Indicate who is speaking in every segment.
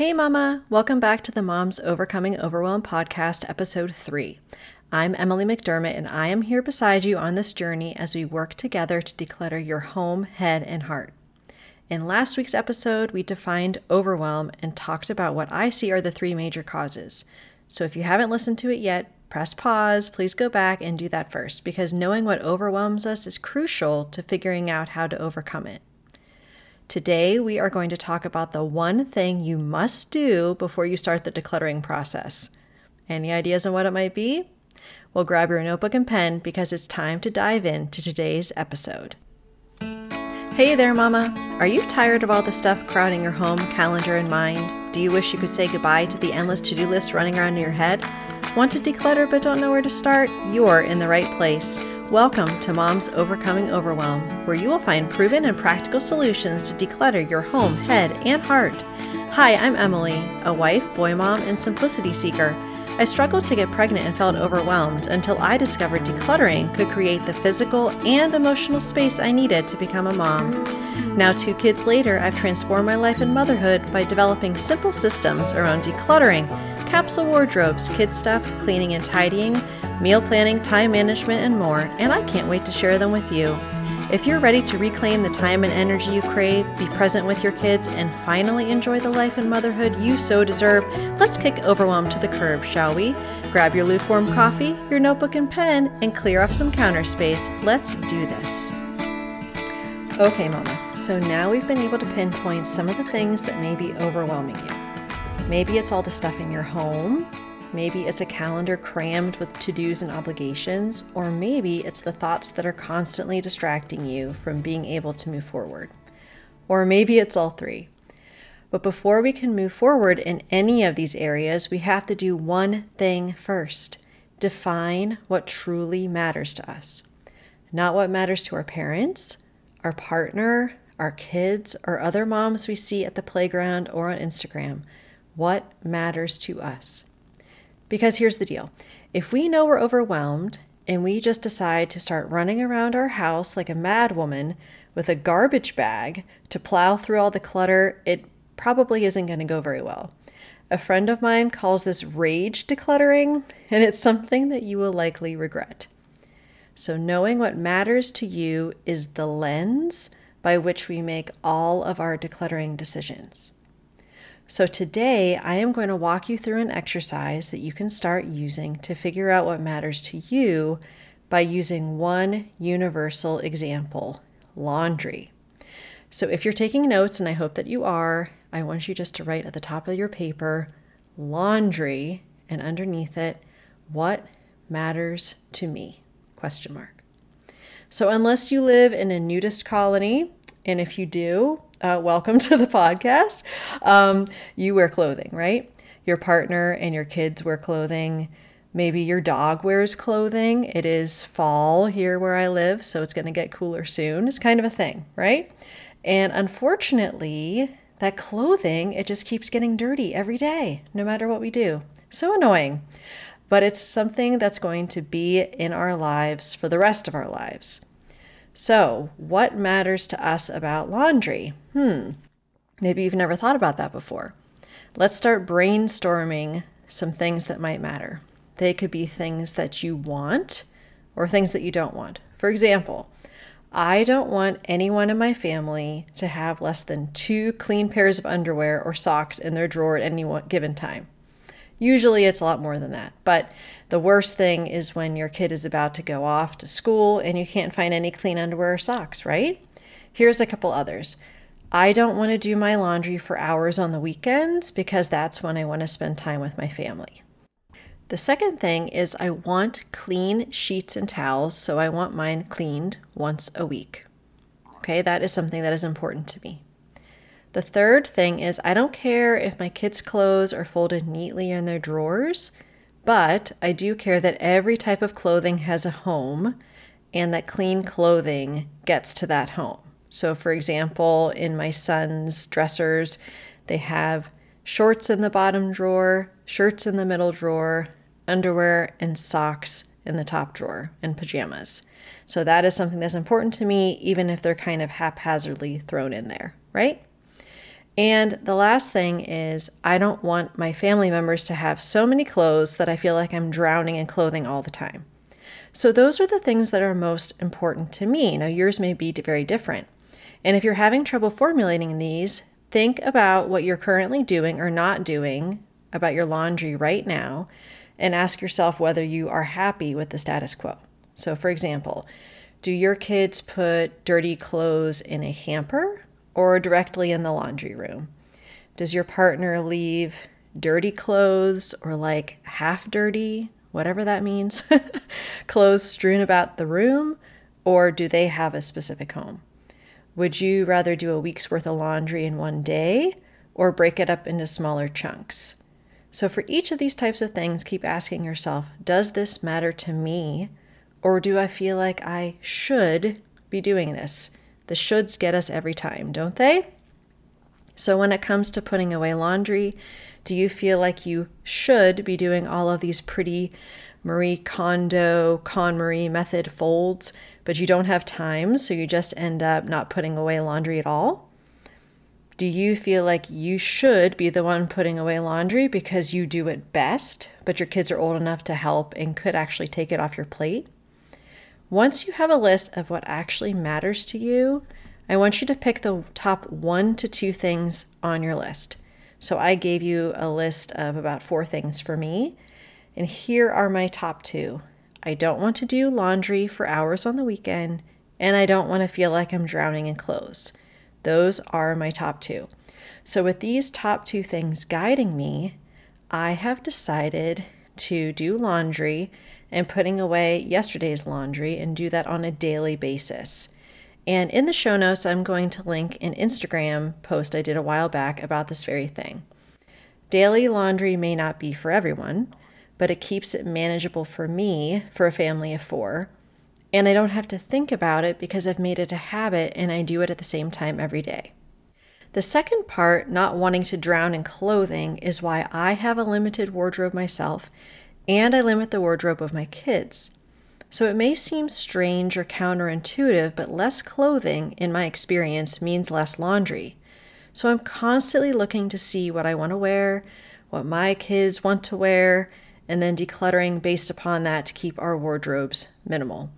Speaker 1: Hey, Mama! Welcome back to the Moms Overcoming Overwhelm podcast, episode three. I'm Emily McDermott, and I am here beside you on this journey as we work together to declutter your home, head, and heart. In last week's episode, we defined overwhelm and talked about what I see are the three major causes. So if you haven't listened to it yet, press pause, please go back and do that first, because knowing what overwhelms us is crucial to figuring out how to overcome it. Today, we are going to talk about the one thing you must do before you start the decluttering process. Any ideas on what it might be? Well, grab your notebook and pen because it's time to dive into today's episode. Hey there, Mama! Are you tired of all the stuff crowding your home, calendar, and mind? Do you wish you could say goodbye to the endless to do list running around in your head? Want to declutter but don't know where to start? You're in the right place. Welcome to Mom's Overcoming Overwhelm, where you will find proven and practical solutions to declutter your home, head, and heart. Hi, I'm Emily, a wife, boy mom, and simplicity seeker. I struggled to get pregnant and felt overwhelmed until I discovered decluttering could create the physical and emotional space I needed to become a mom. Now, two kids later, I've transformed my life and motherhood by developing simple systems around decluttering, capsule wardrobes, kid stuff, cleaning and tidying, meal planning, time management, and more, and I can't wait to share them with you. If you're ready to reclaim the time and energy you crave, be present with your kids, and finally enjoy the life and motherhood you so deserve, let's kick overwhelm to the curb, shall we? Grab your lukewarm coffee, your notebook and pen, and clear off some counter space. Let's do this. Okay, Mama, so now we've been able to pinpoint some of the things that may be overwhelming you. Maybe it's all the stuff in your home, Maybe it's a calendar crammed with to dos and obligations, or maybe it's the thoughts that are constantly distracting you from being able to move forward. Or maybe it's all three. But before we can move forward in any of these areas, we have to do one thing first define what truly matters to us. Not what matters to our parents, our partner, our kids, or other moms we see at the playground or on Instagram. What matters to us? Because here's the deal if we know we're overwhelmed and we just decide to start running around our house like a madwoman with a garbage bag to plow through all the clutter, it probably isn't going to go very well. A friend of mine calls this rage decluttering, and it's something that you will likely regret. So, knowing what matters to you is the lens by which we make all of our decluttering decisions. So, today I am going to walk you through an exercise that you can start using to figure out what matters to you by using one universal example laundry. So, if you're taking notes, and I hope that you are, I want you just to write at the top of your paper laundry and underneath it, what matters to me? Question mark. So, unless you live in a nudist colony, and if you do, uh, welcome to the podcast. Um, you wear clothing, right? Your partner and your kids wear clothing. Maybe your dog wears clothing. It is fall here where I live, so it's going to get cooler soon. It's kind of a thing, right? And unfortunately, that clothing, it just keeps getting dirty every day, no matter what we do. So annoying. But it's something that's going to be in our lives for the rest of our lives. So, what matters to us about laundry? Hmm, maybe you've never thought about that before. Let's start brainstorming some things that might matter. They could be things that you want or things that you don't want. For example, I don't want anyone in my family to have less than two clean pairs of underwear or socks in their drawer at any given time. Usually it's a lot more than that. But the worst thing is when your kid is about to go off to school and you can't find any clean underwear or socks, right? Here's a couple others. I don't want to do my laundry for hours on the weekends because that's when I want to spend time with my family. The second thing is I want clean sheets and towels, so I want mine cleaned once a week. Okay, that is something that is important to me. The third thing is I don't care if my kids' clothes are folded neatly in their drawers, but I do care that every type of clothing has a home and that clean clothing gets to that home. So, for example, in my son's dressers, they have shorts in the bottom drawer, shirts in the middle drawer, underwear, and socks in the top drawer, and pajamas. So, that is something that's important to me, even if they're kind of haphazardly thrown in there, right? And the last thing is, I don't want my family members to have so many clothes that I feel like I'm drowning in clothing all the time. So, those are the things that are most important to me. Now, yours may be very different. And if you're having trouble formulating these, think about what you're currently doing or not doing about your laundry right now and ask yourself whether you are happy with the status quo. So, for example, do your kids put dirty clothes in a hamper or directly in the laundry room? Does your partner leave dirty clothes or like half dirty, whatever that means, clothes strewn about the room, or do they have a specific home? Would you rather do a week's worth of laundry in one day or break it up into smaller chunks? So, for each of these types of things, keep asking yourself Does this matter to me? Or do I feel like I should be doing this? The shoulds get us every time, don't they? So, when it comes to putting away laundry, do you feel like you should be doing all of these pretty Marie Kondo, KonMari method folds, but you don't have time, so you just end up not putting away laundry at all? Do you feel like you should be the one putting away laundry because you do it best, but your kids are old enough to help and could actually take it off your plate? Once you have a list of what actually matters to you, I want you to pick the top one to two things on your list. So I gave you a list of about four things for me, and here are my top two. I don't want to do laundry for hours on the weekend, and I don't want to feel like I'm drowning in clothes. Those are my top two. So, with these top two things guiding me, I have decided to do laundry and putting away yesterday's laundry and do that on a daily basis. And in the show notes, I'm going to link an Instagram post I did a while back about this very thing. Daily laundry may not be for everyone, but it keeps it manageable for me for a family of four and I don't have to think about it because I've made it a habit and I do it at the same time every day. The second part, not wanting to drown in clothing, is why I have a limited wardrobe myself and I limit the wardrobe of my kids. So it may seem strange or counterintuitive, but less clothing, in my experience, means less laundry. So I'm constantly looking to see what I want to wear, what my kids want to wear, and then decluttering based upon that to keep our wardrobes minimal.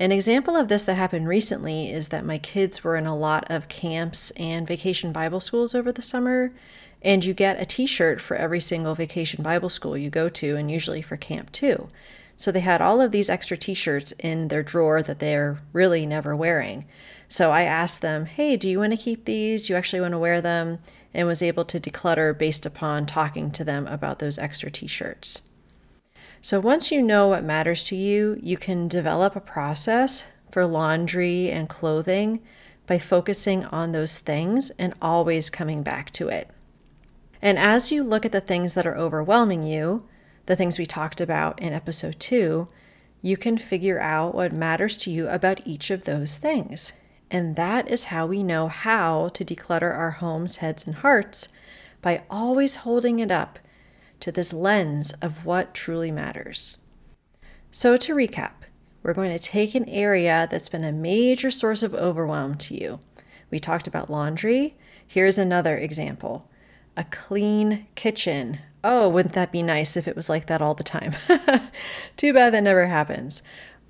Speaker 1: An example of this that happened recently is that my kids were in a lot of camps and vacation Bible schools over the summer, and you get a t shirt for every single vacation Bible school you go to, and usually for camp too. So they had all of these extra t shirts in their drawer that they're really never wearing. So I asked them, hey, do you want to keep these? Do you actually want to wear them? And was able to declutter based upon talking to them about those extra t shirts. So once you know what matters to you, you can develop a process for laundry and clothing by focusing on those things and always coming back to it. And as you look at the things that are overwhelming you, the things we talked about in episode two, you can figure out what matters to you about each of those things. And that is how we know how to declutter our homes, heads, and hearts by always holding it up to this lens of what truly matters. So, to recap, we're going to take an area that's been a major source of overwhelm to you. We talked about laundry. Here's another example a clean kitchen. Oh, wouldn't that be nice if it was like that all the time? Too bad that never happens.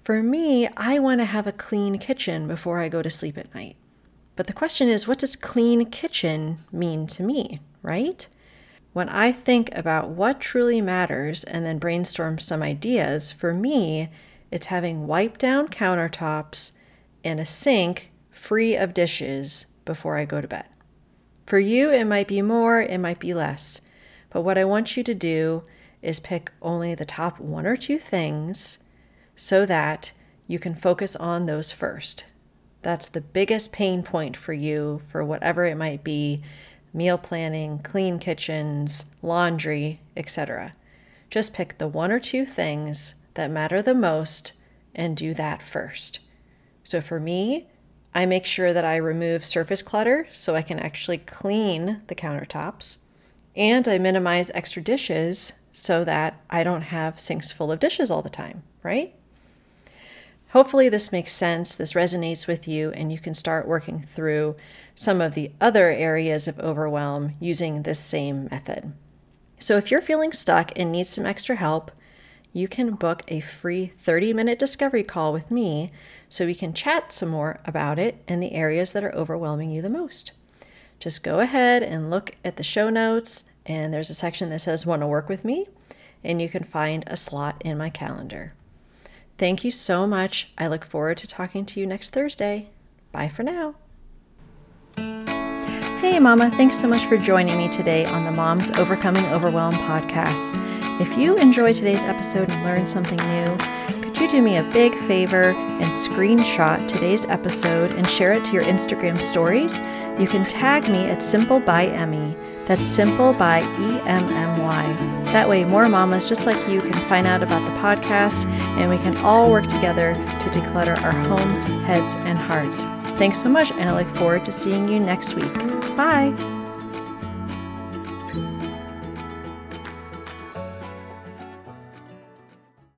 Speaker 1: For me, I want to have a clean kitchen before I go to sleep at night. But the question is, what does clean kitchen mean to me, right? When I think about what truly matters and then brainstorm some ideas, for me, it's having wiped down countertops and a sink free of dishes before I go to bed. For you, it might be more, it might be less. But what I want you to do is pick only the top one or two things so that you can focus on those first. That's the biggest pain point for you, for whatever it might be meal planning, clean kitchens, laundry, etc. Just pick the one or two things that matter the most and do that first. So for me, I make sure that I remove surface clutter so I can actually clean the countertops. And I minimize extra dishes so that I don't have sinks full of dishes all the time, right? Hopefully, this makes sense, this resonates with you, and you can start working through some of the other areas of overwhelm using this same method. So, if you're feeling stuck and need some extra help, you can book a free 30 minute discovery call with me so we can chat some more about it and the areas that are overwhelming you the most. Just go ahead and look at the show notes, and there's a section that says Want to work with me, and you can find a slot in my calendar. Thank you so much. I look forward to talking to you next Thursday. Bye for now. Hey, Mama, thanks so much for joining me today on the Moms Overcoming Overwhelm podcast. If you enjoyed today's episode and learned something new, could you do me a big favor and screenshot today's episode and share it to your Instagram stories? You can tag me at Simple by Emmy. That's Simple by E M M Y. That way, more mamas just like you can find out about the podcast and we can all work together to declutter our homes, heads, and hearts. Thanks so much, and I look forward to seeing you next week. Bye.